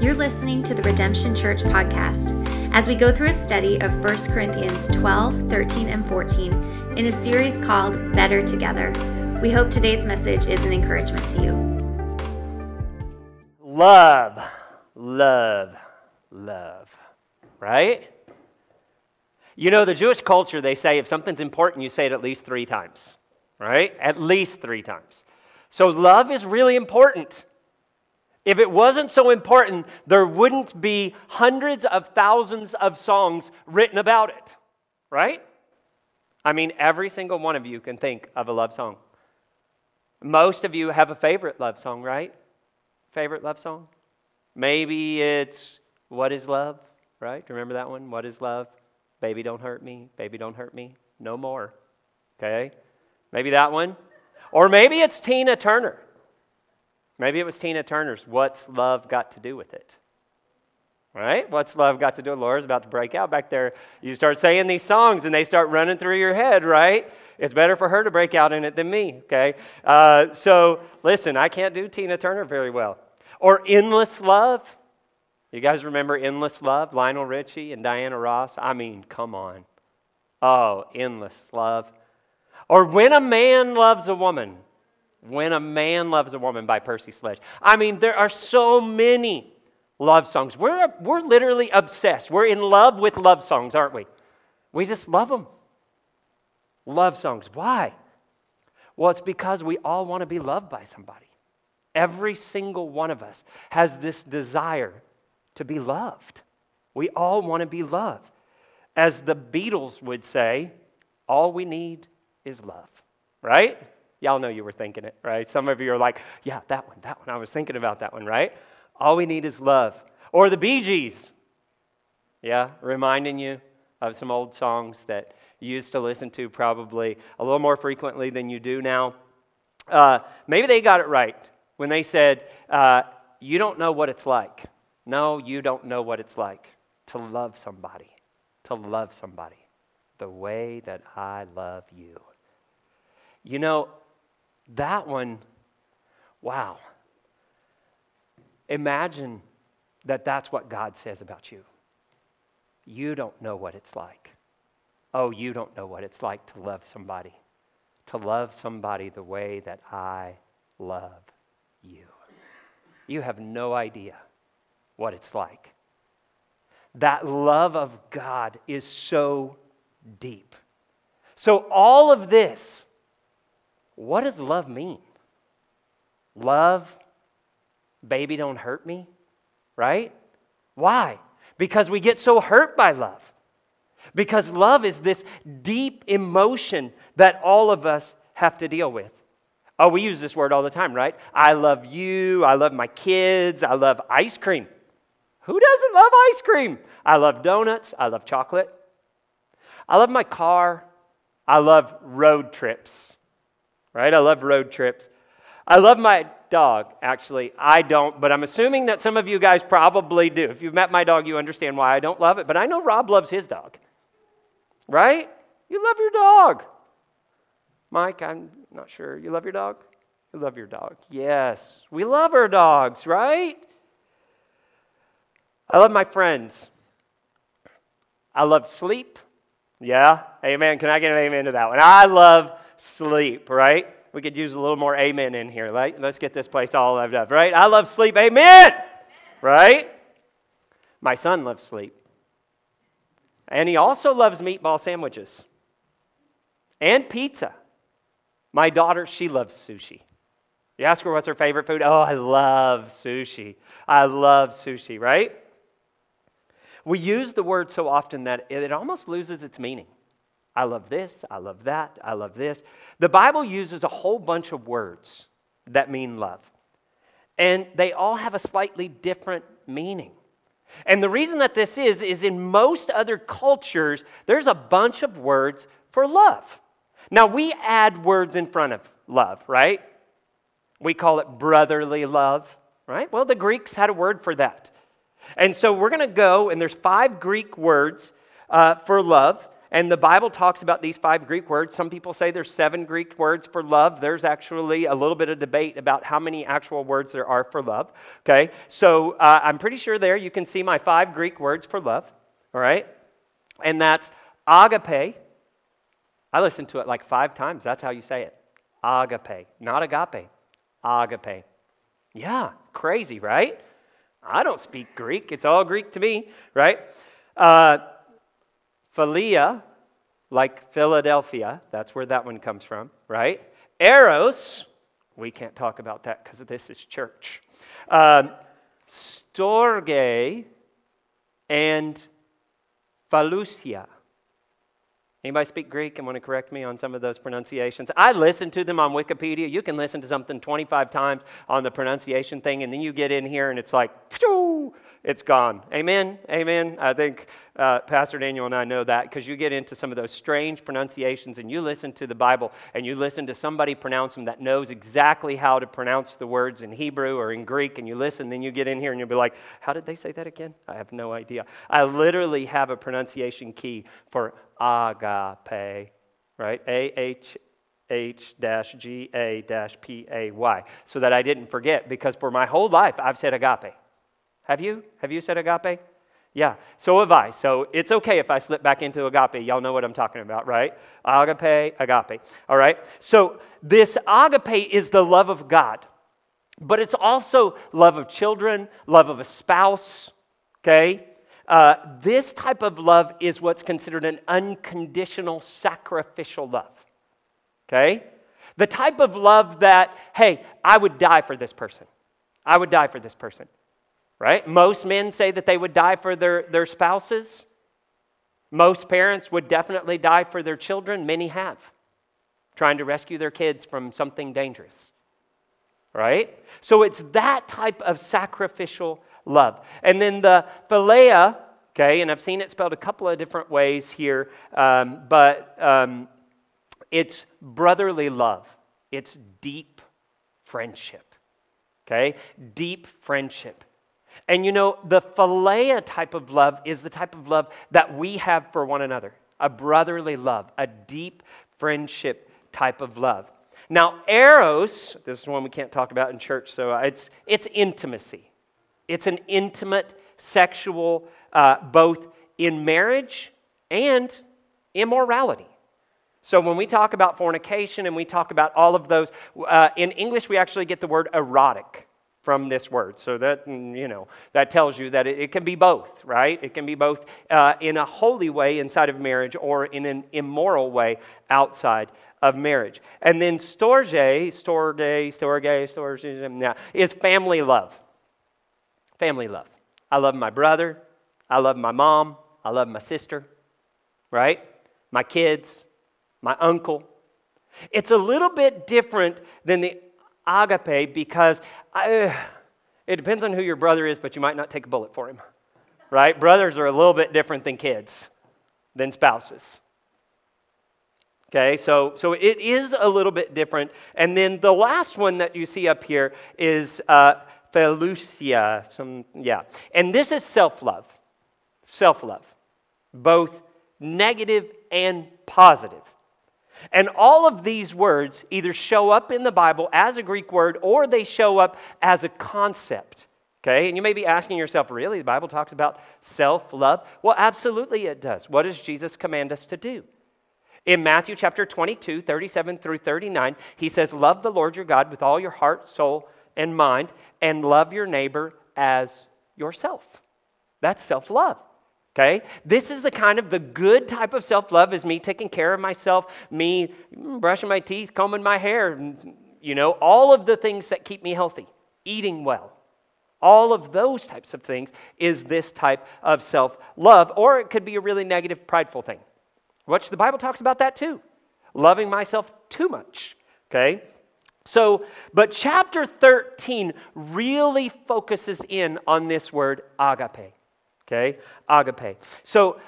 You're listening to the Redemption Church podcast as we go through a study of 1 Corinthians 12, 13, and 14 in a series called Better Together. We hope today's message is an encouragement to you. Love, love, love, right? You know, the Jewish culture, they say if something's important, you say it at least three times, right? At least three times. So love is really important. If it wasn't so important, there wouldn't be hundreds of thousands of songs written about it, right? I mean, every single one of you can think of a love song. Most of you have a favorite love song, right? Favorite love song? Maybe it's What is Love, right? Remember that one? What is Love? Baby, don't hurt me. Baby, don't hurt me. No more. Okay? Maybe that one. Or maybe it's Tina Turner. Maybe it was Tina Turner's What's Love Got to Do with It? Right? What's love got to do? Laura's about to break out back there. You start saying these songs and they start running through your head, right? It's better for her to break out in it than me, okay? Uh, so listen, I can't do Tina Turner very well. Or Endless Love. You guys remember Endless Love? Lionel Richie and Diana Ross? I mean, come on. Oh, Endless Love. Or When a Man Loves a Woman. When a Man Loves a Woman by Percy Sledge. I mean, there are so many love songs. We're, we're literally obsessed. We're in love with love songs, aren't we? We just love them. Love songs. Why? Well, it's because we all want to be loved by somebody. Every single one of us has this desire to be loved. We all want to be loved. As the Beatles would say, all we need is love, right? Y'all know you were thinking it, right? Some of you are like, yeah, that one, that one. I was thinking about that one, right? All we need is love. Or the Bee Gees, yeah, reminding you of some old songs that you used to listen to probably a little more frequently than you do now. Uh, maybe they got it right when they said, uh, You don't know what it's like. No, you don't know what it's like to love somebody, to love somebody the way that I love you. You know, that one, wow. Imagine that that's what God says about you. You don't know what it's like. Oh, you don't know what it's like to love somebody, to love somebody the way that I love you. You have no idea what it's like. That love of God is so deep. So, all of this, what does love mean? Love, baby, don't hurt me, right? Why? Because we get so hurt by love. Because love is this deep emotion that all of us have to deal with. Oh, we use this word all the time, right? I love you. I love my kids. I love ice cream. Who doesn't love ice cream? I love donuts. I love chocolate. I love my car. I love road trips, right? I love road trips. I love my dog, actually. I don't, but I'm assuming that some of you guys probably do. If you've met my dog, you understand why I don't love it. But I know Rob loves his dog, right? You love your dog. Mike, I'm not sure. You love your dog? You love your dog. Yes, we love our dogs, right? I love my friends. I love sleep. Yeah? Amen. Can I get an amen to that one? I love sleep, right? We could use a little more amen in here. Right? Let's get this place all loved up, right? I love sleep. Amen. Right? My son loves sleep. And he also loves meatball sandwiches and pizza. My daughter, she loves sushi. You ask her what's her favorite food? Oh, I love sushi. I love sushi, right? We use the word so often that it almost loses its meaning. I love this, I love that, I love this. The Bible uses a whole bunch of words that mean love, and they all have a slightly different meaning. And the reason that this is, is in most other cultures, there's a bunch of words for love. Now, we add words in front of love, right? We call it brotherly love, right? Well, the Greeks had a word for that. And so we're going to go, and there's five Greek words uh, for love, And the Bible talks about these five Greek words. Some people say there's seven Greek words for love. There's actually a little bit of debate about how many actual words there are for love. Okay, so uh, I'm pretty sure there you can see my five Greek words for love. All right, and that's agape. I listened to it like five times. That's how you say it. Agape, not agape. Agape. Yeah, crazy, right? I don't speak Greek. It's all Greek to me, right? Uh, Philia, like Philadelphia, that's where that one comes from, right? Eros, we can't talk about that because this is church. Um, Storge and Phalusia. Anybody speak Greek and want to correct me on some of those pronunciations? I listen to them on Wikipedia. You can listen to something 25 times on the pronunciation thing, and then you get in here and it's like, it's gone. Amen? Amen? I think uh, Pastor Daniel and I know that because you get into some of those strange pronunciations and you listen to the Bible and you listen to somebody pronounce them that knows exactly how to pronounce the words in Hebrew or in Greek, and you listen, then you get in here and you'll be like, how did they say that again? I have no idea. I literally have a pronunciation key for agape, right? A H H G A P A Y, so that I didn't forget because for my whole life I've said agape. Have you? Have you said agape? Yeah, so have I. So it's okay if I slip back into agape. Y'all know what I'm talking about, right? Agape, agape. All right? So this agape is the love of God, but it's also love of children, love of a spouse, okay? Uh, this type of love is what's considered an unconditional sacrificial love. Okay? The type of love that, hey, I would die for this person. I would die for this person. Right? Most men say that they would die for their, their spouses. Most parents would definitely die for their children. Many have, trying to rescue their kids from something dangerous. Right? So it's that type of sacrificial love. And then the philia, okay, and I've seen it spelled a couple of different ways here, um, but um, it's brotherly love, it's deep friendship, okay? Deep friendship. And you know, the philia type of love is the type of love that we have for one another a brotherly love, a deep friendship type of love. Now, eros, this is one we can't talk about in church, so it's, it's intimacy. It's an intimate sexual, uh, both in marriage and immorality. So when we talk about fornication and we talk about all of those, uh, in English we actually get the word erotic from this word. So that, mm, you know, that tells you that it, it can be both, right? It can be both uh, in a holy way inside of marriage or in an immoral way outside of marriage. And then storge, storge, storge, storge, yeah, is family love. Family love. I love my brother. I love my mom. I love my sister, right? My kids, my uncle. It's a little bit different than the agape because I, it depends on who your brother is, but you might not take a bullet for him, right? Brothers are a little bit different than kids, than spouses. Okay, so, so it is a little bit different. And then the last one that you see up here is uh, Phalusia, some, yeah. And this is self love. Self love, both negative and positive. And all of these words either show up in the Bible as a Greek word or they show up as a concept. Okay, and you may be asking yourself, really? The Bible talks about self love? Well, absolutely it does. What does Jesus command us to do? In Matthew chapter 22, 37 through 39, he says, Love the Lord your God with all your heart, soul, and mind, and love your neighbor as yourself. That's self love. Okay? This is the kind of the good type of self love is me taking care of myself, me brushing my teeth, combing my hair, you know, all of the things that keep me healthy, eating well. All of those types of things is this type of self love, or it could be a really negative, prideful thing, which the Bible talks about that too. Loving myself too much. Okay? So, but chapter 13 really focuses in on this word agape. Okay? Agape. So,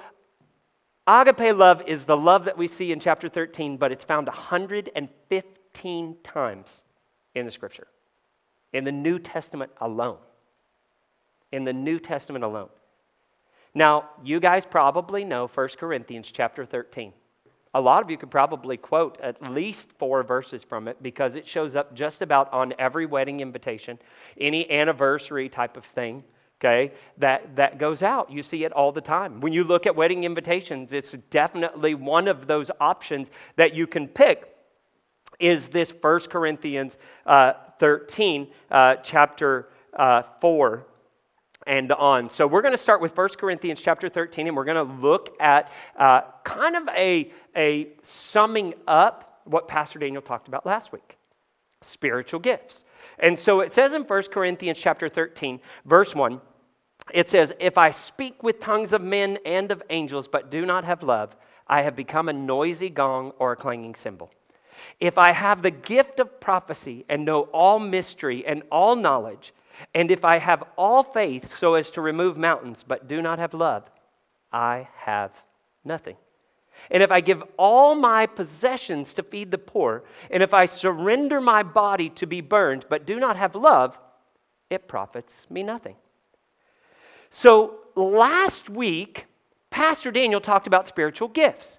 agape love is the love that we see in chapter 13, but it's found 115 times in the scripture, in the New Testament alone. In the New Testament alone. Now, you guys probably know 1 Corinthians chapter 13. A lot of you could probably quote at least four verses from it because it shows up just about on every wedding invitation, any anniversary type of thing, okay, that, that goes out. You see it all the time. When you look at wedding invitations, it's definitely one of those options that you can pick is this 1 Corinthians uh, 13, uh, chapter uh, 4 and on. So we're going to start with 1 Corinthians chapter 13, and we're going to look at uh, kind of a, a summing up what Pastor Daniel talked about last week spiritual gifts. And so it says in 1 Corinthians chapter 13, verse 1, it says, If I speak with tongues of men and of angels, but do not have love, I have become a noisy gong or a clanging cymbal. If I have the gift of prophecy and know all mystery and all knowledge, and if I have all faith so as to remove mountains, but do not have love, I have nothing. And if I give all my possessions to feed the poor, and if I surrender my body to be burned, but do not have love, it profits me nothing. So last week, Pastor Daniel talked about spiritual gifts.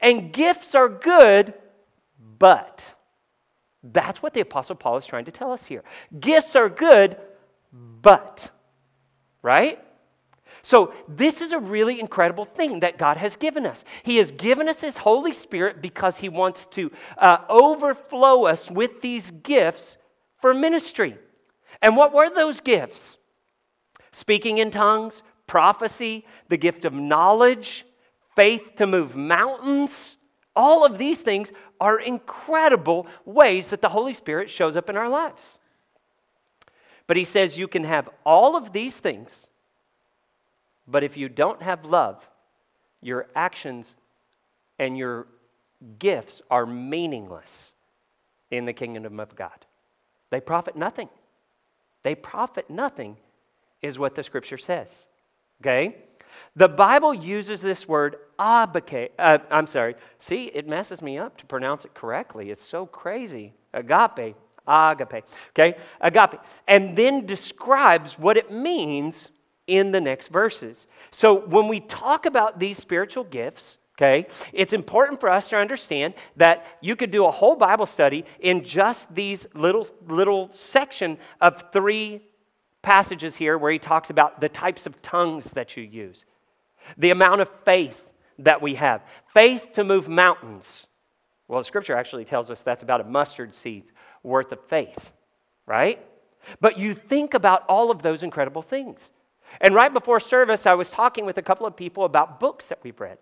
And gifts are good, but that's what the Apostle Paul is trying to tell us here. Gifts are good, but, right? So, this is a really incredible thing that God has given us. He has given us His Holy Spirit because He wants to uh, overflow us with these gifts for ministry. And what were those gifts? Speaking in tongues, prophecy, the gift of knowledge, faith to move mountains. All of these things are incredible ways that the Holy Spirit shows up in our lives. But he says you can have all of these things, but if you don't have love, your actions and your gifts are meaningless in the kingdom of God. They profit nothing. They profit nothing, is what the scripture says. Okay? The Bible uses this word agape. Uh, I'm sorry. See, it messes me up to pronounce it correctly. It's so crazy. Agape. Agape. Okay? Agape. And then describes what it means in the next verses. So when we talk about these spiritual gifts, okay, it's important for us to understand that you could do a whole Bible study in just these little little section of three passages here where he talks about the types of tongues that you use, the amount of faith that we have, faith to move mountains. Well, the scripture actually tells us that's about a mustard seed's worth of faith, right? But you think about all of those incredible things. And right before service, I was talking with a couple of people about books that we've read.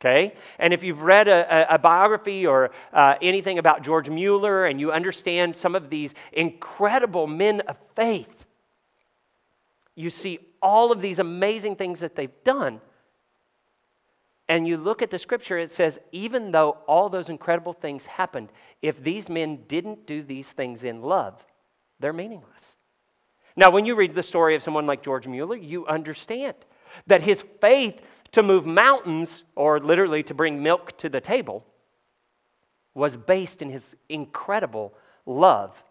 Okay? And if you've read a, a biography or uh, anything about George Mueller and you understand some of these incredible men of faith, you see all of these amazing things that they've done and you look at the scripture, it says, even though all those incredible things happened, if these men didn't do these things in love, they're meaningless. Now, when you read the story of someone like George Mueller, you understand that his faith to move mountains, or literally to bring milk to the table, was based in his incredible love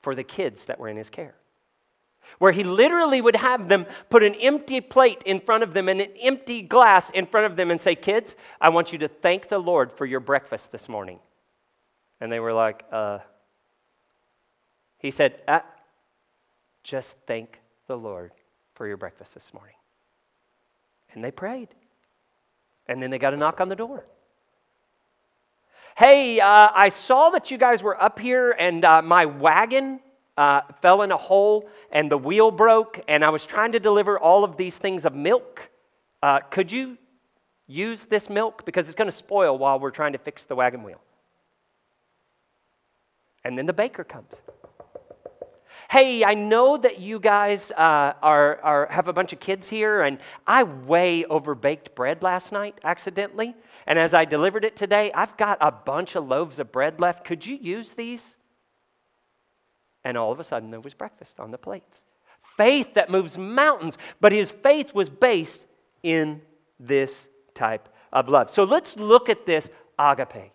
for the kids that were in his care where he literally would have them put an empty plate in front of them and an empty glass in front of them and say, Kids, I want you to thank the Lord for your breakfast this morning. And they were like, uh, He said, ah, Just thank the Lord for your breakfast this morning. And they prayed. And then they got a knock on the door. Hey, uh, I saw that you guys were up here and uh, my wagon uh, fell in a hole and the wheel broke, and I was trying to deliver all of these things of milk. Uh, could you use this milk? Because it's going to spoil while we're trying to fix the wagon wheel. And then the baker comes. Hey, I know that you guys uh, are, are, have a bunch of kids here, and I way overbaked bread last night accidentally. And as I delivered it today, I've got a bunch of loaves of bread left. Could you use these? And all of a sudden, there was breakfast on the plates. Faith that moves mountains, but his faith was based in this type of love. So let's look at this agape,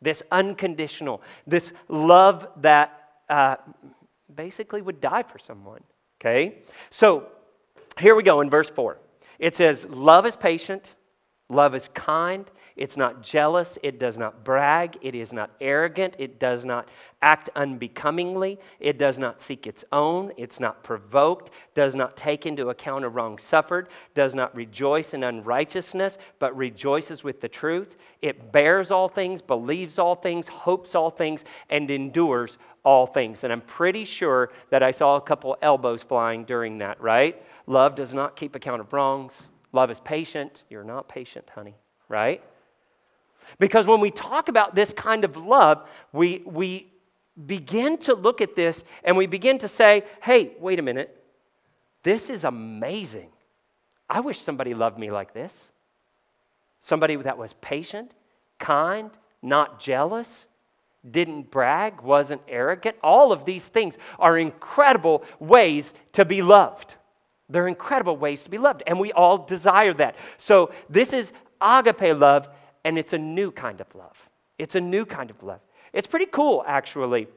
this unconditional, this love that uh, basically would die for someone. Okay? So here we go in verse 4. It says, Love is patient, love is kind, it's not jealous. It does not brag. It is not arrogant. It does not act unbecomingly. It does not seek its own. It's not provoked. Does not take into account a wrong suffered. Does not rejoice in unrighteousness, but rejoices with the truth. It bears all things, believes all things, hopes all things, and endures all things. And I'm pretty sure that I saw a couple elbows flying during that, right? Love does not keep account of wrongs. Love is patient. You're not patient, honey, right? Because when we talk about this kind of love, we, we begin to look at this and we begin to say, hey, wait a minute, this is amazing. I wish somebody loved me like this. Somebody that was patient, kind, not jealous, didn't brag, wasn't arrogant. All of these things are incredible ways to be loved. They're incredible ways to be loved, and we all desire that. So, this is agape love and it's a new kind of love. It's a new kind of love. It's pretty cool, actually.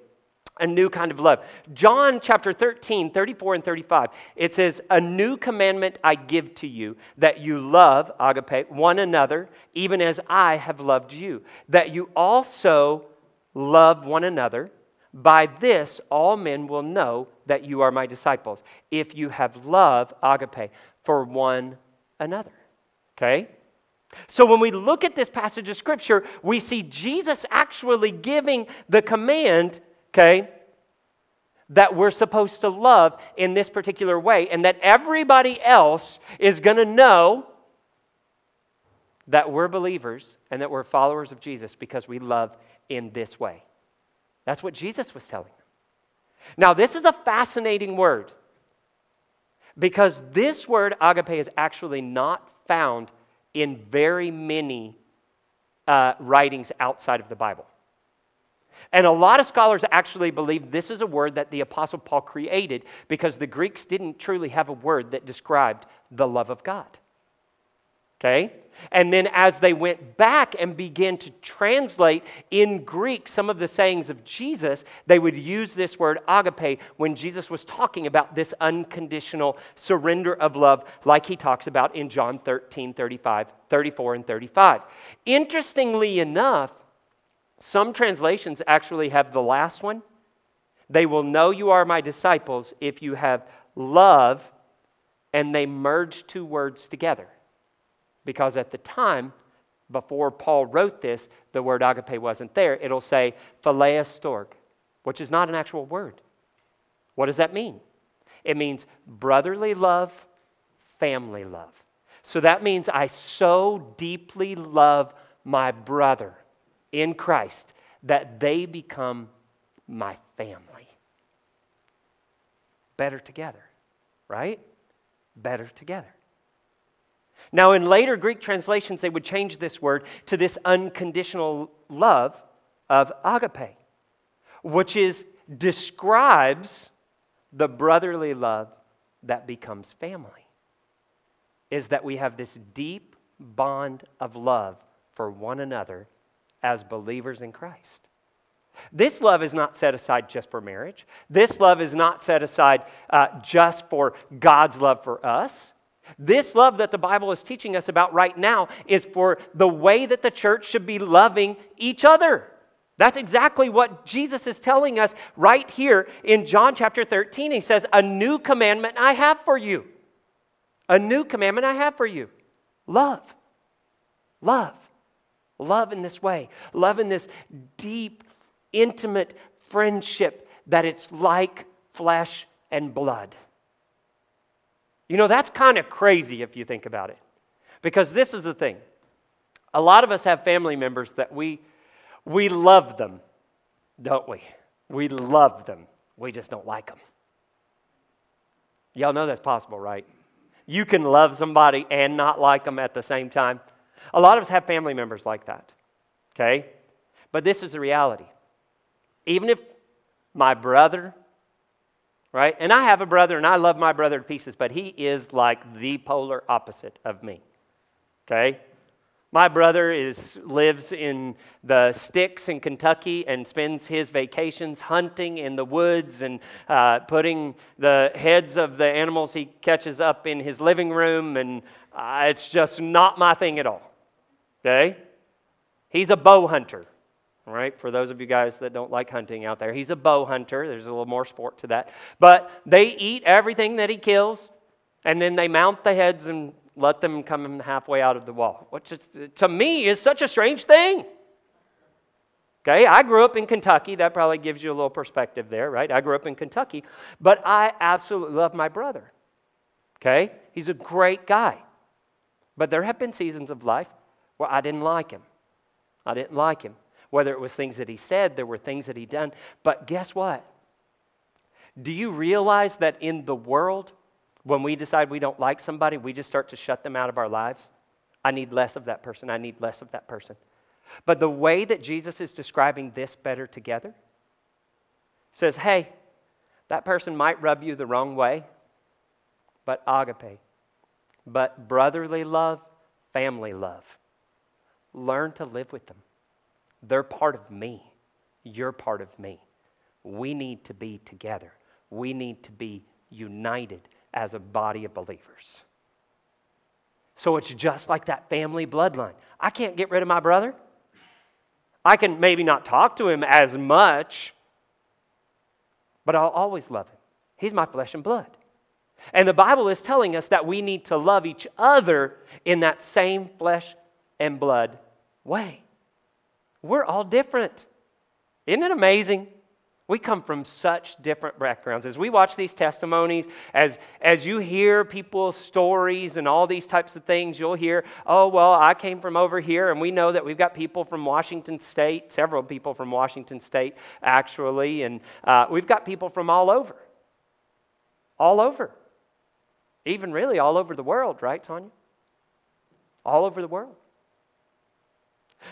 A new kind of love. John chapter 13, 34 and 35, it says, A new commandment I give to you, that you love, agape, one another, even as I have loved you, that you also love one another. By this, all men will know that you are my disciples, if you have love, agape, for one another. Okay? So when we look at this passage of scripture, we see Jesus actually giving the command, okay, that we're supposed to love in this particular way, and that everybody else is going to know that we're believers and that we're followers of Jesus because we love in this way. That's what Jesus was telling them. Now, this is a fascinating word because this word agape is actually not found in very many uh, writings outside of the Bible. And a lot of scholars actually believe this is a word that the Apostle Paul created because the Greeks didn't truly have a word that described the love of God. Okay? And then as they went back and began to translate in Greek some of the sayings of Jesus, they would use this word agape when Jesus was talking about this unconditional surrender of love, like he talks about in John 13, 35, 34, and 35. Interestingly enough, some translations actually have the last one. They will know you are my disciples if you have love, and they merge two words together because at the time, before Paul wrote this, the word agape wasn't there. It'll say philea which is not an actual word. What does that mean? It means brotherly love, family love. So that means I so deeply love my brother in Christ that they become my family. Better together, right? Better together. Now, in later Greek translations, they would change this word to this unconditional love of agape, which is describes the brotherly love that becomes family. Is that we have this deep bond of love for one another as believers in Christ. This love is not set aside just for marriage. This love is not set aside uh, just for God's love for us. This love that the Bible is teaching us about right now is for the way that the church should be loving each other. That's exactly what Jesus is telling us right here in John chapter 13. He says, A new commandment I have for you. A new commandment I have for you love. Love. Love in this way. Love in this deep, intimate friendship that it's like flesh and blood. You know, that's kind of crazy if you think about it. Because this is the thing. A lot of us have family members that we we love them, don't we? We love them. We just don't like them. Y'all know that's possible, right? You can love somebody and not like them at the same time. A lot of us have family members like that. Okay? But this is the reality. Even if my brother right? And I have a brother, and I love my brother to pieces, but he is like the polar opposite of me, okay? My brother is, lives in the sticks in Kentucky and spends his vacations hunting in the woods and uh, putting the heads of the animals he catches up in his living room. And uh, it's just not my thing at all. Okay? He's a bow hunter. Right, for those of you guys that don't like hunting out there, he's a bow hunter. There's a little more sport to that. But they eat everything that he kills, and then they mount the heads and let them come halfway out of the wall, which is, to me is such a strange thing. Okay, I grew up in Kentucky. That probably gives you a little perspective there, right? I grew up in Kentucky, but I absolutely love my brother. Okay, he's a great guy. But there have been seasons of life where I didn't like him. I didn't like him. Whether it was things that he said, there were things that he done. But guess what? Do you realize that in the world, when we decide we don't like somebody, we just start to shut them out of our lives? I need less of that person. I need less of that person. But the way that Jesus is describing this better together says, hey, that person might rub you the wrong way, but agape, but brotherly love, family love. Learn to live with them. They're part of me. You're part of me. We need to be together. We need to be united as a body of believers. So it's just like that family bloodline. I can't get rid of my brother. I can maybe not talk to him as much, but I'll always love him. He's my flesh and blood. And the Bible is telling us that we need to love each other in that same flesh and blood way. We're all different. Isn't it amazing? We come from such different backgrounds. As we watch these testimonies, as, as you hear people's stories and all these types of things, you'll hear, oh, well, I came from over here, and we know that we've got people from Washington State, several people from Washington State, actually, and uh, we've got people from all over. All over. Even really all over the world, right, Tanya? All over the world.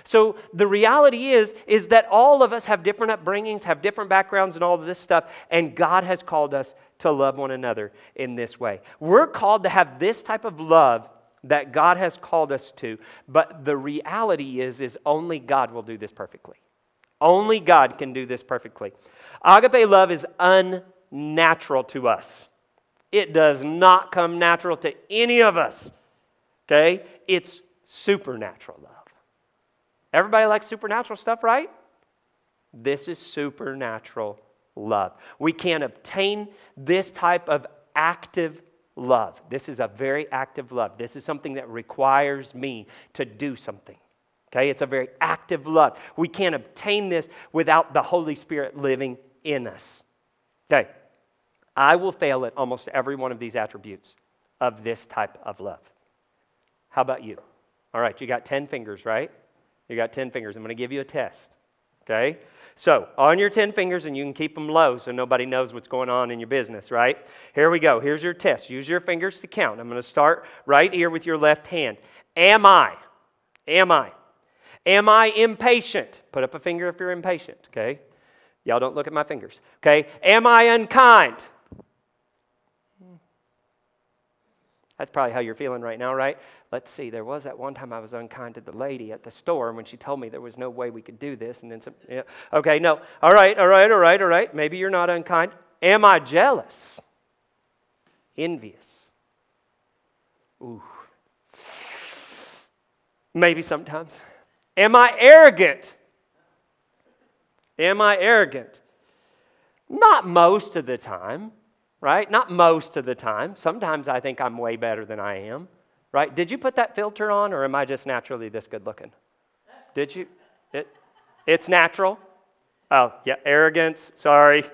So the reality is is that all of us have different upbringings, have different backgrounds and all of this stuff and God has called us to love one another in this way. We're called to have this type of love that God has called us to, but the reality is is only God will do this perfectly. Only God can do this perfectly. Agape love is unnatural to us. It does not come natural to any of us. Okay? It's supernatural love. Everybody likes supernatural stuff, right? This is supernatural love. We can't obtain this type of active love. This is a very active love. This is something that requires me to do something. Okay? It's a very active love. We can't obtain this without the Holy Spirit living in us. Okay. I will fail at almost every one of these attributes of this type of love. How about you? All right, you got 10 fingers, right? You got 10 fingers. I'm going to give you a test. Okay? So, on your 10 fingers, and you can keep them low so nobody knows what's going on in your business, right? Here we go. Here's your test. Use your fingers to count. I'm going to start right here with your left hand. Am I? Am I? Am I impatient? Put up a finger if you're impatient, okay? Y'all don't look at my fingers, okay? Am I unkind? That's probably how you're feeling right now, right? Let's see, there was that one time I was unkind to the lady at the store when she told me there was no way we could do this. And then some, yeah. Okay, no. All right, all right, all right, all right. Maybe you're not unkind. Am I jealous? Envious? Ooh. Maybe sometimes. Am I arrogant? Am I arrogant? Not most of the time right? Not most of the time. Sometimes I think I'm way better than I am, right? Did you put that filter on, or am I just naturally this good looking? Did you? It, it's natural. Oh, yeah, arrogance, sorry.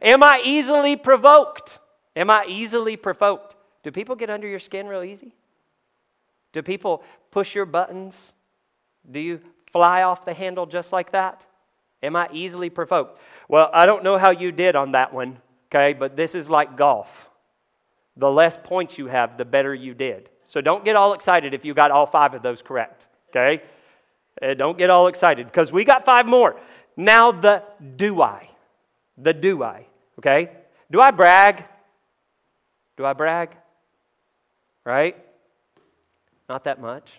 Am I easily provoked? Am I easily provoked? Do people get under your skin real easy? Do people push your buttons? Do you fly off the handle just like that? Am I easily provoked? Well, I don't know how you did on that one. Okay, but this is like golf. The less points you have, the better you did. So don't get all excited if you got all five of those correct. Okay? Uh, don't get all excited because we got five more. Now, the do I. The do I. Okay? Do I brag? Do I brag? Right? Not that much.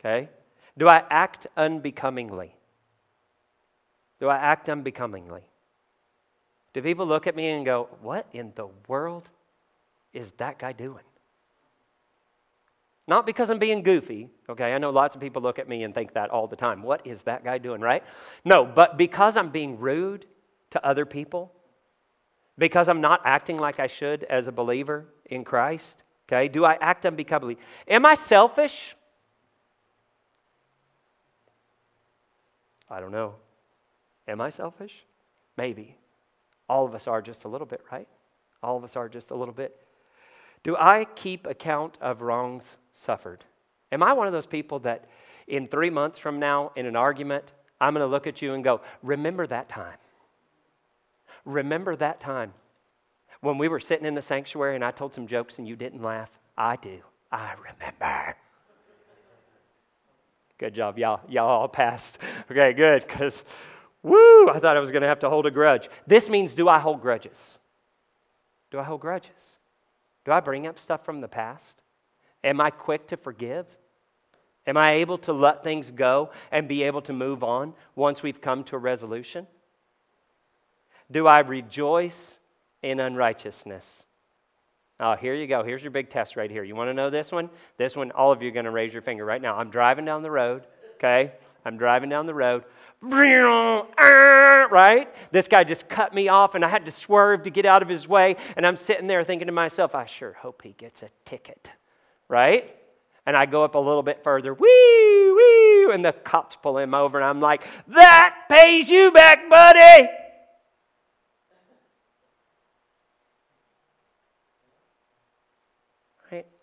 Okay? Do I act unbecomingly? Do I act unbecomingly? Do people look at me and go, What in the world is that guy doing? Not because I'm being goofy, okay? I know lots of people look at me and think that all the time. What is that guy doing, right? No, but because I'm being rude to other people, because I'm not acting like I should as a believer in Christ, okay? Do I act unbecomingly? Am I selfish? I don't know. Am I selfish? Maybe. All of us are just a little bit, right? All of us are just a little bit. Do I keep account of wrongs suffered? Am I one of those people that in three months from now, in an argument, I'm going to look at you and go, Remember that time? Remember that time when we were sitting in the sanctuary and I told some jokes and you didn't laugh? I do. I remember. Good job. Y'all, y'all all passed. Okay, good, because woo, I thought I was going to have to hold a grudge. This means do I hold grudges? Do I hold grudges? Do I bring up stuff from the past? Am I quick to forgive? Am I able to let things go and be able to move on once we've come to a resolution? Do I rejoice in unrighteousness? Oh, here you go. Here's your big test right here. You want to know this one? This one, all of you are going to raise your finger right now. I'm driving down the road, okay? I'm driving down the road. Right? This guy just cut me off, and I had to swerve to get out of his way. And I'm sitting there thinking to myself, I sure hope he gets a ticket. Right? And I go up a little bit further, wee, wee, and the cops pull him over, and I'm like, that pays you back, buddy.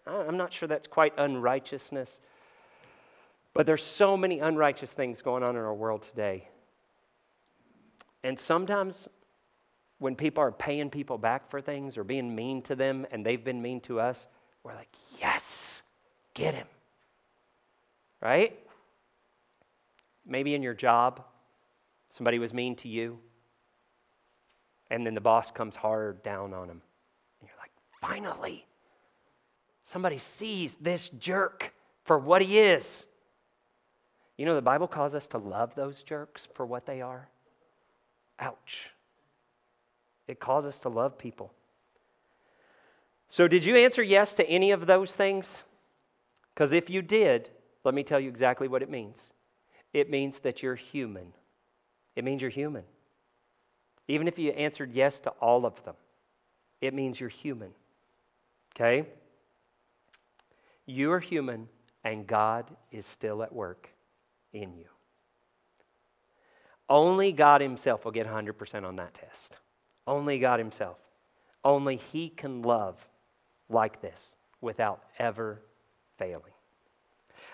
I'm not sure that's quite unrighteousness. But there's so many unrighteous things going on in our world today. And sometimes when people are paying people back for things or being mean to them and they've been mean to us, we're like, yes, get him. Right? Maybe in your job, somebody was mean to you, and then the boss comes hard down on him. And you're like, finally, Somebody sees this jerk for what he is. You know, the Bible calls us to love those jerks for what they are. Ouch. It calls us to love people. So, did you answer yes to any of those things? Because if you did, let me tell you exactly what it means it means that you're human. It means you're human. Even if you answered yes to all of them, it means you're human. Okay? You are human, and God is still at work in you. Only God Himself will get 100% on that test. Only God Himself. Only He can love like this without ever failing.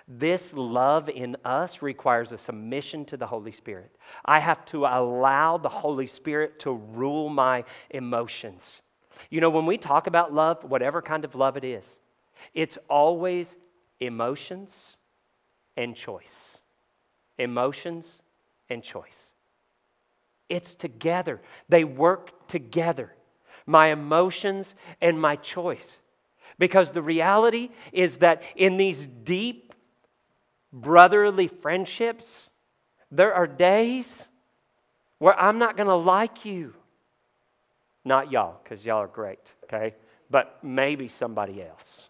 This love in us requires a submission to the Holy Spirit. I have to allow the Holy Spirit to rule my emotions. You know, when we talk about love, whatever kind of love it is, it's always emotions and choice. Emotions and choice. It's together, they work together. My emotions and my choice. Because the reality is that in these deep brotherly friendships, there are days where I'm not going to like you. Not y'all, because y'all are great, okay? But maybe somebody else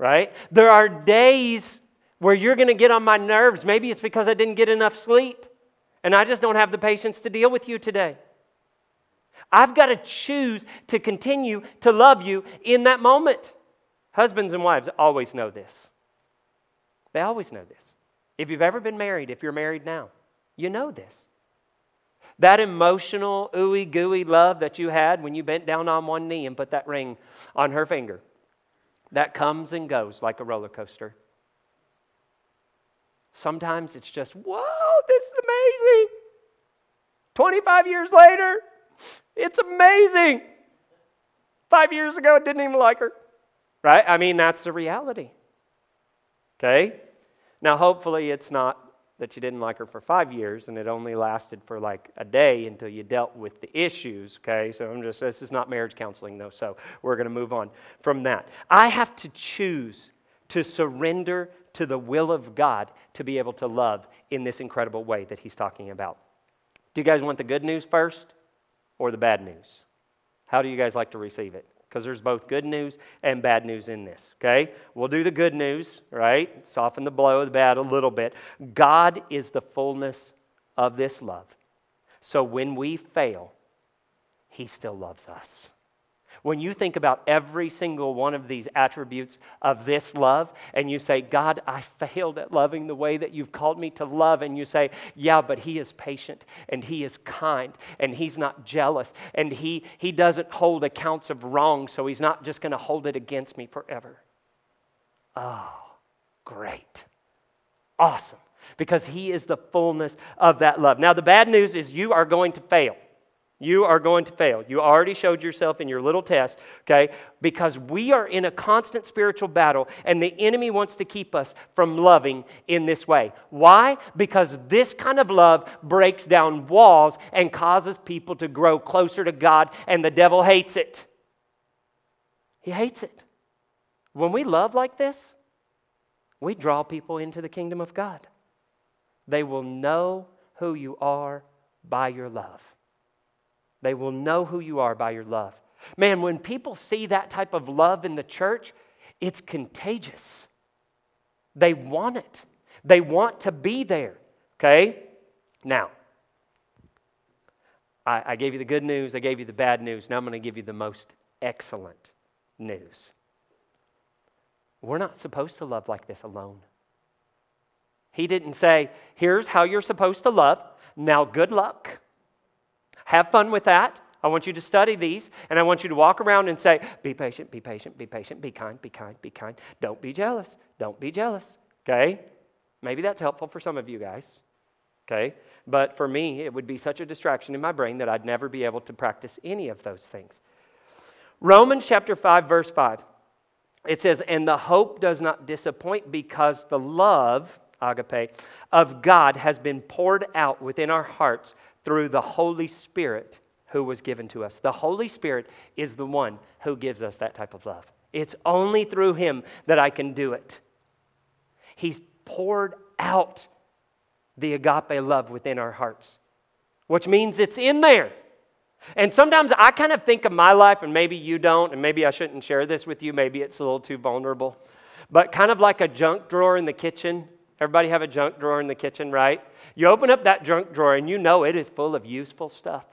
right? There are days where you're going to get on my nerves. Maybe it's because I didn't get enough sleep and I just don't have the patience to deal with you today. I've got to choose to continue to love you in that moment. Husbands and wives always know this. They always know this. If you've ever been married, if you're married now, you know this. That emotional, ooey gooey love that you had when you bent down on one knee and put that ring on her finger that comes and goes like a roller coaster. Sometimes it's just, whoa, this is amazing. 25 years later, it's amazing. Five years ago, I didn't even like her. Right? I mean, that's the reality. Okay? Now, hopefully, it's not that you didn't like her for five years and it only lasted for like a day until you dealt with the issues, okay? So I'm just, this is not marriage counseling though, so we're going to move on from that. I have to choose to surrender to the will of God to be able to love in this incredible way that he's talking about. Do you guys want the good news first or the bad news? How do you guys like to receive it? Because there's both good news and bad news in this, okay? We'll do the good news, right? Soften the blow of the bad a little bit. God is the fullness of this love. So when we fail, He still loves us. When you think about every single one of these attributes of this love, and you say, God, I failed at loving the way that you've called me to love, and you say, Yeah, but He is patient, and He is kind, and He's not jealous, and He, he doesn't hold accounts of wrong, so He's not just going to hold it against me forever. Oh, great. Awesome. Because He is the fullness of that love. Now, the bad news is you are going to fail. You are going to fail. You already showed yourself in your little test, okay? Because we are in a constant spiritual battle, and the enemy wants to keep us from loving in this way. Why? Because this kind of love breaks down walls and causes people to grow closer to God, and the devil hates it. He hates it. When we love like this, we draw people into the kingdom of God. They will know who you are by your love. They will know who you are by your love. Man, when people see that type of love in the church, it's contagious. They want it, they want to be there. Okay? Now, I, I gave you the good news, I gave you the bad news. Now I'm going to give you the most excellent news. We're not supposed to love like this alone. He didn't say, here's how you're supposed to love. Now, good luck. Have fun with that. I want you to study these, and I want you to walk around and say, Be patient, be patient, be patient, be kind, be kind, be kind. Don't be jealous. Don't be jealous. Okay? Maybe that's helpful for some of you guys. Okay? But for me, it would be such a distraction in my brain that I'd never be able to practice any of those things. Romans chapter 5, verse 5. It says, And the hope does not disappoint because the love, agape, of God has been poured out within our hearts through the Holy Spirit who was given to us. The Holy Spirit is the one who gives us that type of love. It's only through Him that I can do it. He's poured out the agape love within our hearts, which means it's in there. And sometimes I kind of think of my life, and maybe you don't, and maybe I shouldn't share this with you. Maybe it's a little too vulnerable. But kind of like a junk drawer in the kitchen. Everybody have a junk drawer in the kitchen, right? You open up that junk drawer and you know it is full of useful stuff.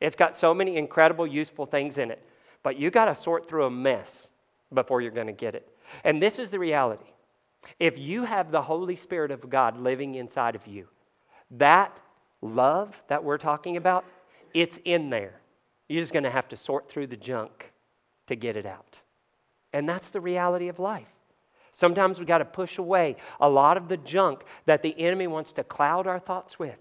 It's got so many incredible, useful things in it. But you got to sort through a mess before you're going to get it. And this is the reality. If you have the Holy Spirit of God living inside of you, that love that we're talking about, it's in there. You're just going to have to sort through the junk to get it out. And that's the reality of life. Sometimes we got to push away a lot of the junk that the enemy wants to cloud our thoughts with.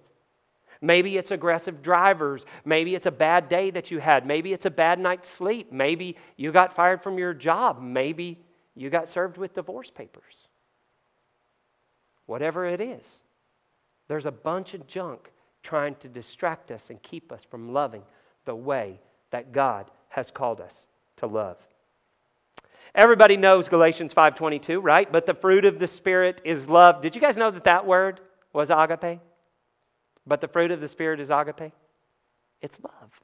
Maybe it's aggressive drivers. Maybe it's a bad day that you had. Maybe it's a bad night's sleep. Maybe you got fired from your job. Maybe you got served with divorce papers. Whatever it is, there's a bunch of junk trying to distract us and keep us from loving the way that God has called us to love. Everybody knows Galatians 5:22, right? But the fruit of the spirit is love. Did you guys know that that word was agape? But the fruit of the spirit is agape. It's love.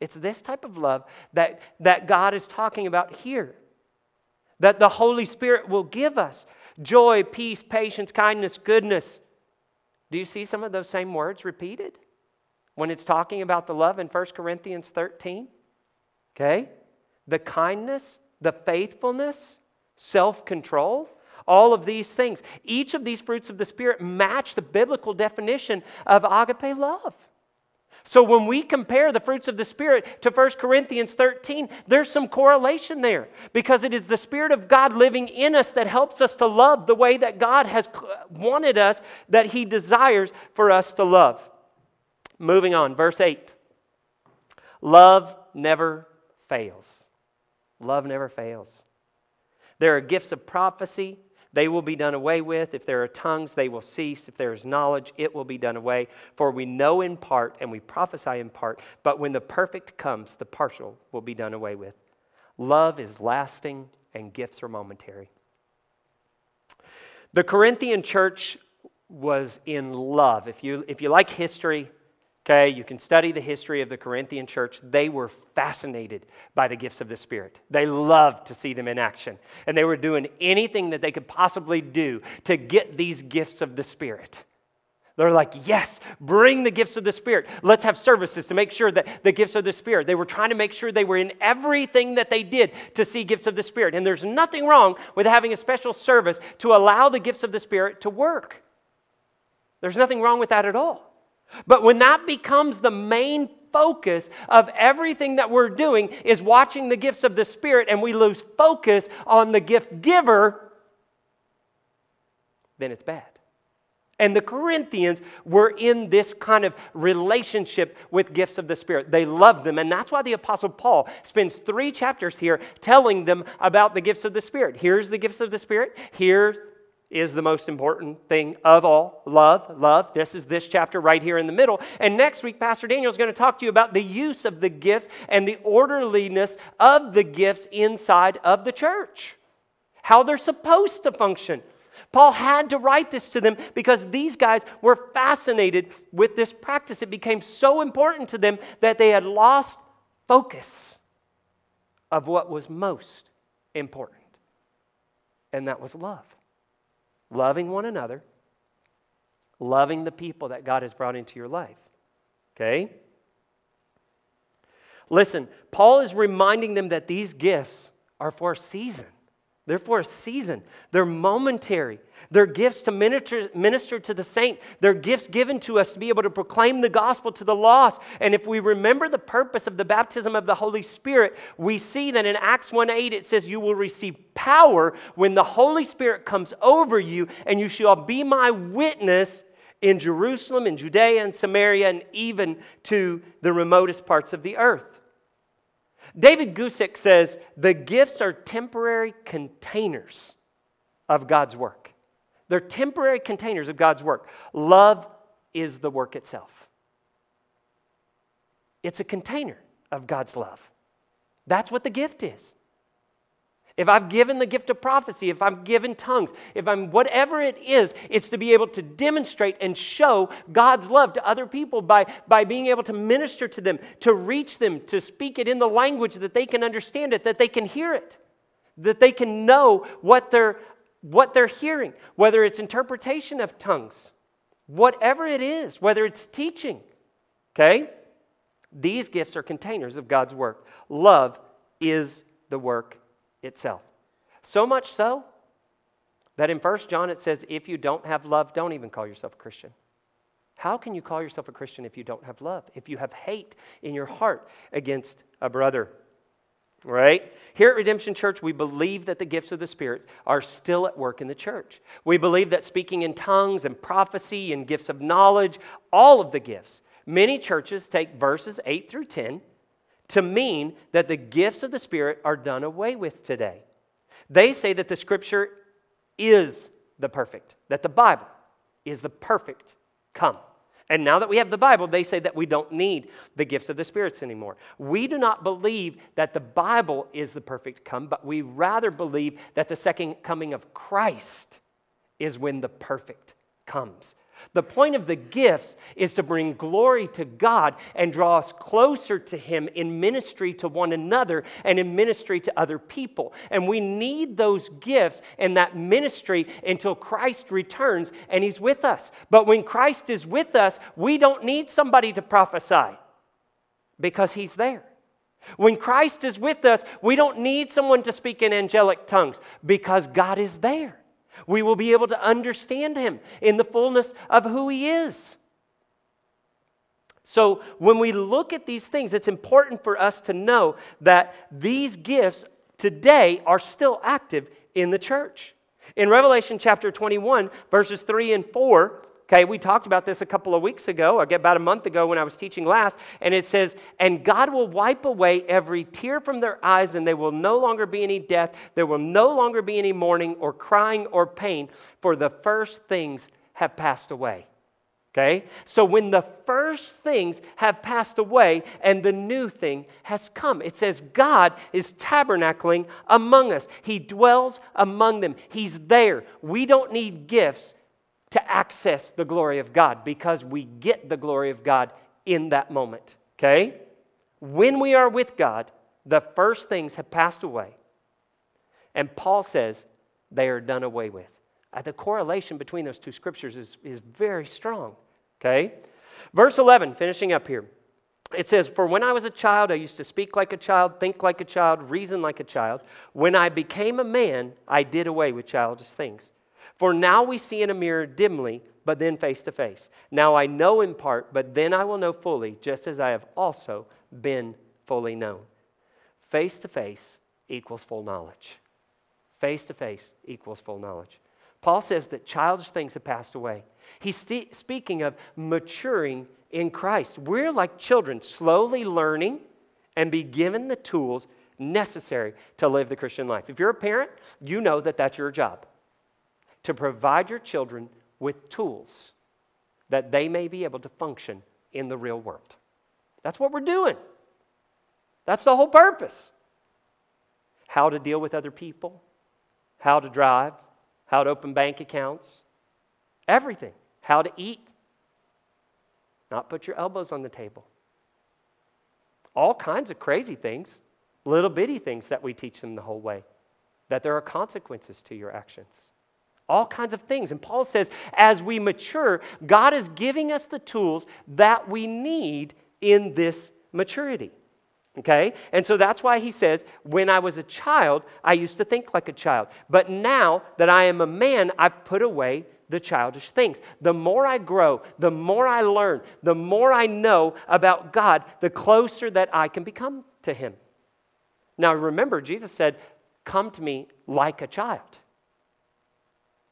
It's this type of love that, that God is talking about here. That the Holy Spirit will give us joy, peace, patience, kindness, goodness. Do you see some of those same words repeated when it's talking about the love in 1 Corinthians 13? Okay? The kindness, the faithfulness, self control, all of these things. Each of these fruits of the Spirit match the biblical definition of agape love. So when we compare the fruits of the Spirit to 1 Corinthians 13, there's some correlation there because it is the Spirit of God living in us that helps us to love the way that God has wanted us, that He desires for us to love. Moving on, verse 8 Love never fails. Love never fails. There are gifts of prophecy, they will be done away with. If there are tongues, they will cease. If there is knowledge, it will be done away. For we know in part and we prophesy in part, but when the perfect comes, the partial will be done away with. Love is lasting and gifts are momentary. The Corinthian church was in love. If you, if you like history, okay, you can study the history of the Corinthian church. They were fascinated by the gifts of the Spirit. They loved to see them in action. And they were doing anything that they could possibly do to get these gifts of the Spirit. They're like, yes, bring the gifts of the Spirit. Let's have services to make sure that the gifts of the Spirit, they were trying to make sure they were in everything that they did to see gifts of the Spirit. And there's nothing wrong with having a special service to allow the gifts of the Spirit to work. There's nothing wrong with that at all. But when that becomes the main focus of everything that we're doing is watching the gifts of the Spirit and we lose focus on the gift giver, then it's bad. And the Corinthians were in this kind of relationship with gifts of the Spirit. They loved them. And that's why the Apostle Paul spends three chapters here telling them about the gifts of the Spirit. Here's the gifts of the Spirit. Here is the most important thing of all love. Love. This is this chapter right here in the middle. And next week, Pastor Daniel is going to talk to you about the use of the gifts and the orderliness of the gifts inside of the church, how they're supposed to function. Paul had to write this to them because these guys were fascinated with this practice. It became so important to them that they had lost focus of what was most important, and that was love. Loving one another, loving the people that God has brought into your life. Okay? Listen, Paul is reminding them that these gifts are for a season. They're for a season. They're momentary. They're gifts to minister, minister, to the saint. They're gifts given to us to be able to proclaim the gospel to the lost. And if we remember the purpose of the baptism of the Holy Spirit, we see that in Acts 1 8 it says, You will receive power when the Holy Spirit comes over you, and you shall be my witness in Jerusalem, in Judea, and Samaria, and even to the remotest parts of the earth. David Guzik says the gifts are temporary containers of God's work. They're temporary containers of God's work. Love is the work itself, it's a container of God's love. That's what the gift is if I've given the gift of prophecy, if I'm given tongues, if I'm whatever it is, it's to be able to demonstrate and show God's love to other people by, by being able to minister to them, to reach them, to speak it in the language that they can understand it, that they can hear it, that they can know what they're, what they're hearing, whether it's interpretation of tongues, whatever it is, whether it's teaching. Okay? These gifts are containers of God's work. Love is the work itself. So much so that in 1 John it says, if you don't have love, don't even call yourself a Christian. How can you call yourself a Christian if you don't have love? If you have hate in your heart against a brother? Right? Here at Redemption Church, we believe that the gifts of the Spirit are still at work in the church. We believe that speaking in tongues and prophecy and gifts of knowledge, all of the gifts, many churches take verses 8 through 10 to mean that the gifts of the Spirit are done away with today. They say that the Scripture is the perfect, that the Bible is the perfect come. And now that we have the Bible, they say that we don't need the gifts of the spirits anymore. We do not believe that the Bible is the perfect come, but we rather believe that the second coming of Christ is when the perfect comes. The point of the gifts is to bring glory to God and draw us closer to Him in ministry to one another and in ministry to other people. And we need those gifts and that ministry until Christ returns and He's with us. But when Christ is with us, we don't need somebody to prophesy because He's there. When Christ is with us, we don't need someone to speak in angelic tongues because God is there. We will be able to understand him in the fullness of who he is. So, when we look at these things, it's important for us to know that these gifts today are still active in the church. In Revelation chapter 21, verses 3 and 4, Okay, we talked about this a couple of weeks ago, about a month ago when I was teaching last, and it says, And God will wipe away every tear from their eyes, and there will no longer be any death, there will no longer be any mourning or crying or pain, for the first things have passed away. Okay? So when the first things have passed away and the new thing has come, it says God is tabernacling among us. He dwells among them. He's there. We don't need gifts to access the glory of God because we get the glory of God in that moment. Okay? When we are with God, the first things have passed away. And Paul says they are done away with. Uh, the correlation between those two scriptures is, is very strong. Okay? Verse 11, finishing up here. It says, For when I was a child, I used to speak like a child, think like a child, reason like a child. When I became a man, I did away with childish things. For now we see in a mirror dimly, but then face to face. Now I know in part, but then I will know fully, just as I have also been fully known. Face to face equals full knowledge. Face to face equals full knowledge. Paul says that childish things have passed away. He's st- speaking of maturing in Christ. We're like children, slowly learning and be given the tools necessary to live the Christian life. If you're a parent, you know that that's your job to provide your children with tools that they may be able to function in the real world. That's what we're doing. That's the whole purpose. How to deal with other people, how to drive, how to open bank accounts, everything. How to eat, not put your elbows on the table. All kinds of crazy things, little bitty things that we teach them the whole way, that there are consequences to your actions. All kinds of things. And Paul says, as we mature, God is giving us the tools that we need in this maturity. Okay? And so that's why he says, when I was a child, I used to think like a child. But now that I am a man, I've put away the childish things. The more I grow, the more I learn, the more I know about God, the closer that I can become to him. Now remember, Jesus said, Come to me like a child.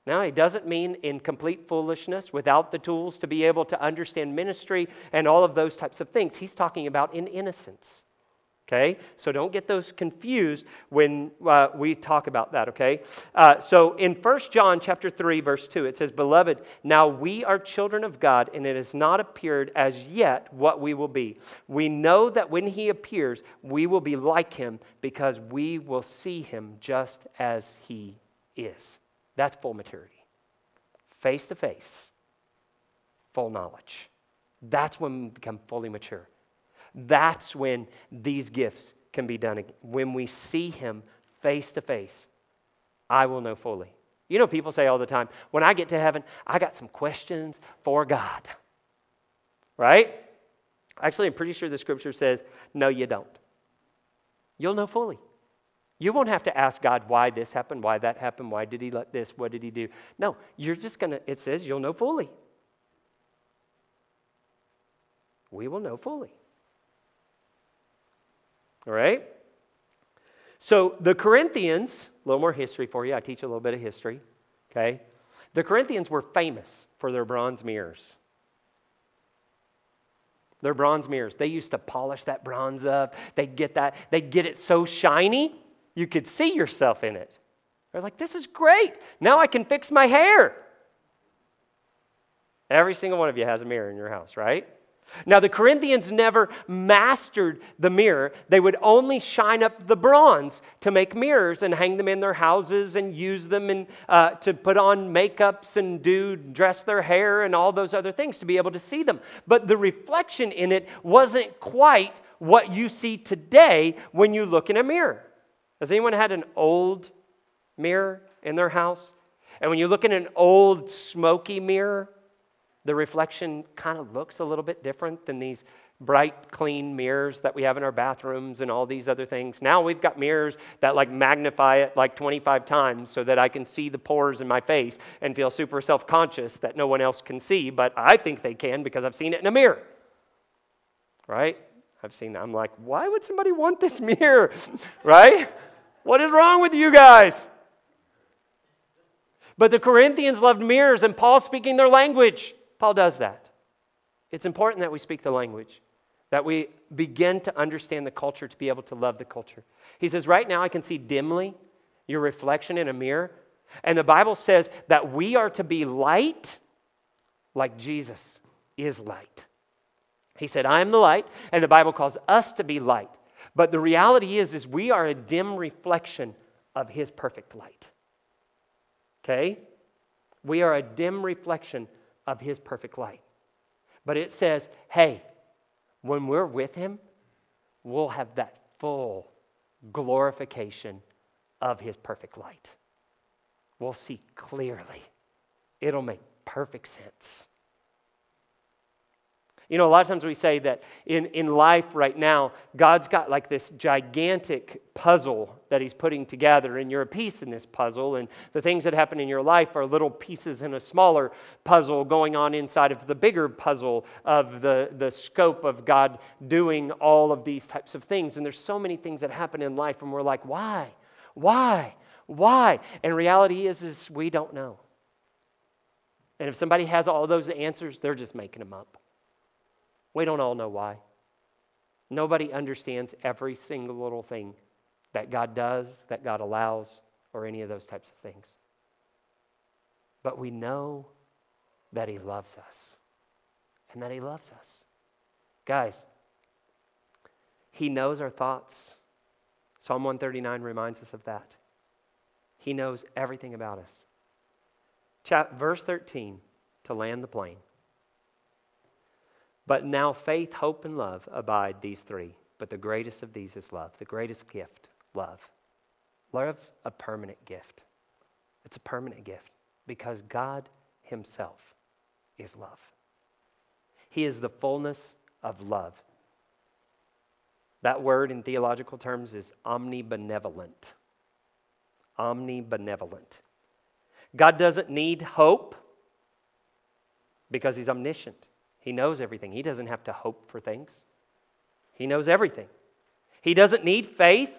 Now, he doesn't mean in complete foolishness without the tools to be able to understand ministry and all of those types of things. He's talking about in innocence. Okay? So don't get those confused when uh, we talk about that, okay? Uh, so in 1 John chapter 3, verse 2, it says, Beloved, now we are children of God, and it has not appeared as yet what we will be. We know that when he appears, we will be like him because we will see him just as he is. That's full maturity. Face to face, full knowledge. That's when we become fully mature. That's when these gifts can be done. When we see Him face to face, I will know fully. You know, people say all the time, when I get to heaven, I got some questions for God. Right? Actually, I'm pretty sure the scripture says, no, you don't. You'll know fully. You won't have to ask God why this happened, why that happened, why did he let this, what did he do? No, you're just going to, it says you'll know fully. We will know fully. All right? So the Corinthians, a little more history for you. I teach a little bit of history. Okay? The Corinthians were famous for their bronze mirrors. Their bronze mirrors. They used to polish that bronze up. They'd get that, they'd get it so shiny, you could see yourself in it. They're like, this is great. Now I can fix my hair. Every single one of you has a mirror in your house, right? Now, the Corinthians never mastered the mirror. They would only shine up the bronze to make mirrors and hang them in their houses and use them uh, to put on makeups and do dress their hair and all those other things to be able to see them. But the reflection in it wasn't quite what you see today when you look in a mirror. Has anyone had an old mirror in their house? And when you look in an old smoky mirror, the reflection kind of looks a little bit different than these bright, clean mirrors that we have in our bathrooms and all these other things. Now we've got mirrors that like magnify it like 25 times so that I can see the pores in my face and feel super self conscious that no one else can see, but I think they can because I've seen it in a mirror. Right? I've seen that. I'm like, why would somebody want this mirror? right? What is wrong with you guys? But the Corinthians loved mirrors, and Paul speaking their language. Paul does that. It's important that we speak the language, that we begin to understand the culture to be able to love the culture. He says, Right now I can see dimly your reflection in a mirror. And the Bible says that we are to be light like Jesus. is light. He said, I am the light, and the Bible calls us to be light. But the reality is, is we are a dim reflection of his perfect light. Okay? We are a dim reflection of his perfect light. But it says, hey, when we're with him, we'll have that full glorification of his perfect light. We'll see clearly. It'll make perfect sense. You know, a lot of times we say that in, in life right now, God's got like this gigantic puzzle that He's putting together, and you're a piece in this puzzle, and the things that happen in your life are little pieces in a smaller puzzle going on inside of the bigger puzzle of the, the scope of God doing all of these types of things. And there's so many things that happen in life, and we're like, why? Why? Why? And reality is, is we don't know. And if somebody has all those answers, they're just making them up. We don't all know why. Nobody understands every single little thing that God does, that God allows, or any of those types of things. But we know that He loves us and that He loves us. Guys, He knows our thoughts. Psalm 139 reminds us of that. He knows everything about us. Chap- verse 13 to land the plane. But now faith, hope, and love abide, these three. But the greatest of these is love, the greatest gift, love. Love's a permanent gift. It's a permanent gift because God Himself is love. He is the fullness of love. That word in theological terms is omnibenevolent. Omnibenevolent. God doesn't need hope because He's omniscient. He knows everything. He doesn't have to hope for things, He knows everything. He doesn't need faith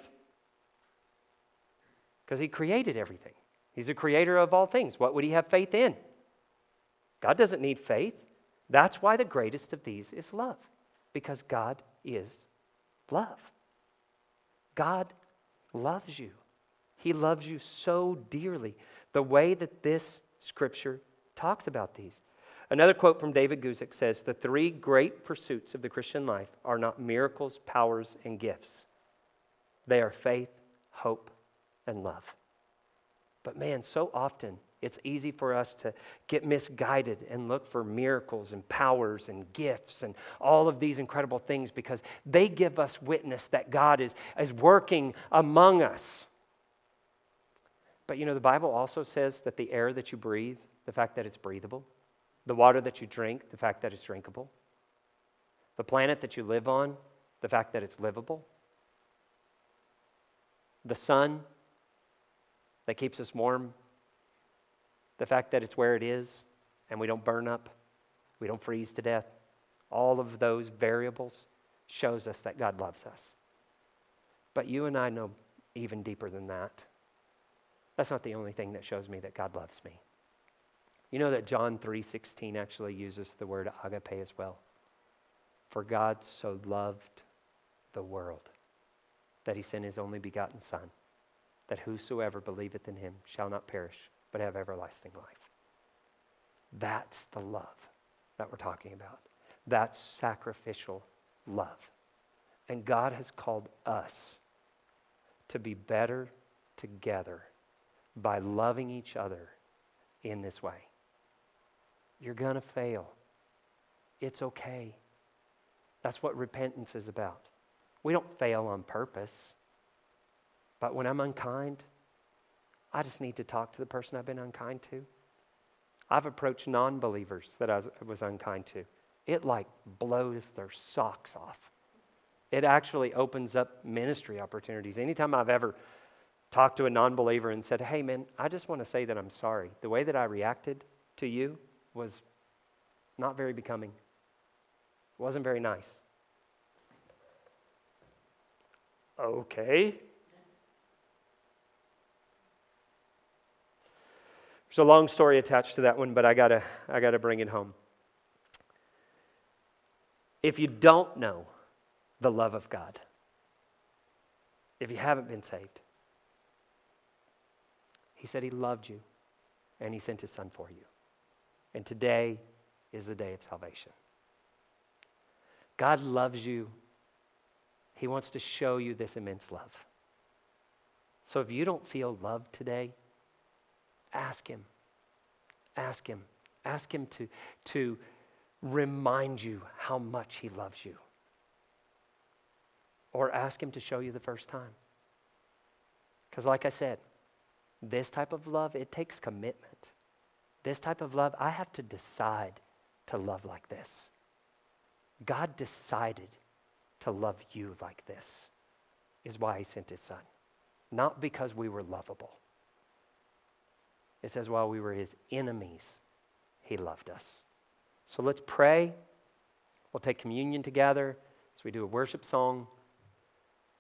because He created everything. He's a creator of all things. What would He have faith in? God doesn't need faith. That's why the greatest of these is love, because God is love. God loves you. He loves you so dearly. The way that this scripture talks about these. Another quote from David Guzik says The three great pursuits of the Christian life are not miracles, powers, and gifts. They are faith, hope, and love. But man, so often it's easy for us to get misguided and look for miracles and powers and gifts and all of these incredible things because they give us witness that God is, is working among us. But you know, the Bible also says that the air that you breathe, the fact that it's breathable, the water that you drink, the fact that it's drinkable. The planet that you live on, the fact that it's livable. The sun that keeps us warm, the fact that it's where it is and we don't burn up, we don't freeze to death. All of those variables shows us that God loves us. But you and I know even deeper than that. That's not the only thing that shows me that God loves me. You know that John 3:16 actually uses the word agape as well. For God so loved the world that he sent his only begotten son that whosoever believeth in him shall not perish but have everlasting life. That's the love that we're talking about. That's sacrificial love. And God has called us to be better together by loving each other in this way. You're going to fail. It's okay. That's what repentance is about. We don't fail on purpose. But when I'm unkind, I just need to talk to the person I've been unkind to. I've approached non believers that I was, unkind to. It like blows their socks off. It actually opens up ministry opportunities. Anytime I've ever talked to a non believer and said, Hey, man, I just want to say that I'm sorry. The way that I reacted to you, was not very becoming, it wasn't very nice. Okay. There's a long story attached to that one, but I gotta, I gotta bring it home. If you don't know the love of God, if you haven't been saved, He said He loved you and He sent His Son for you. And today is the day of salvation. God loves you. He wants to show you this immense love. So if you don't feel loved today, ask Him. Ask Him. Ask Him to, to remind you how much He loves you. Or ask Him to show you the first time. Because, like I said, this type of love, it takes commitment. This type of love, I have to decide to love like this. God decided to love you like this, is why He sent His Son. Not because we were lovable. It says, while we were His enemies, He loved us. So let's pray. We'll take communion together as we do a worship song.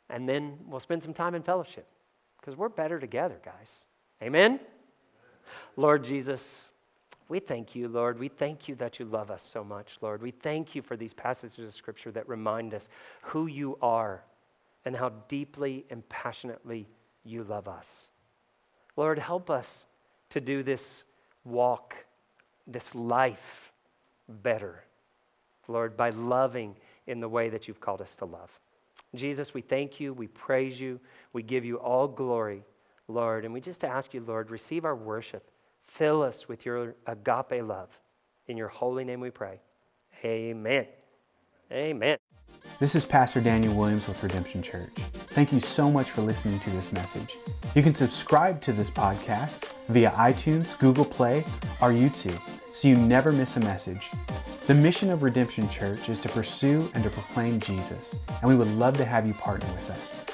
And then we'll spend some time in fellowship because we're better together, guys. Amen? Lord Jesus, we thank you, Lord. We thank you that you love us so much, Lord. We thank you for these passages of Scripture that remind us who you are and how deeply and passionately you love us. Lord, help us to do this walk, this life better, Lord, by loving in the way that you've called us to love. Jesus, we thank you, we praise you, we give you all glory, Lord, and we just ask you, Lord, receive our worship. Fill us with your agape love. In your holy name we pray. Amen. Amen. This is Pastor Daniel Williams with Redemption Church. Thank you so much for listening to this message. You can subscribe to this podcast via iTunes, Google Play, or YouTube so you never miss a message. The mission of Redemption Church is to pursue and to proclaim Jesus, and we would love to have you partner with us.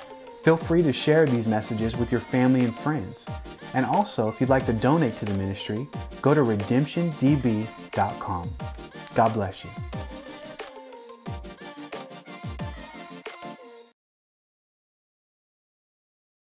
Feel free to share these messages with your family and friends. And also, if you'd like to donate to the ministry, go to redemptiondb.com. God bless you.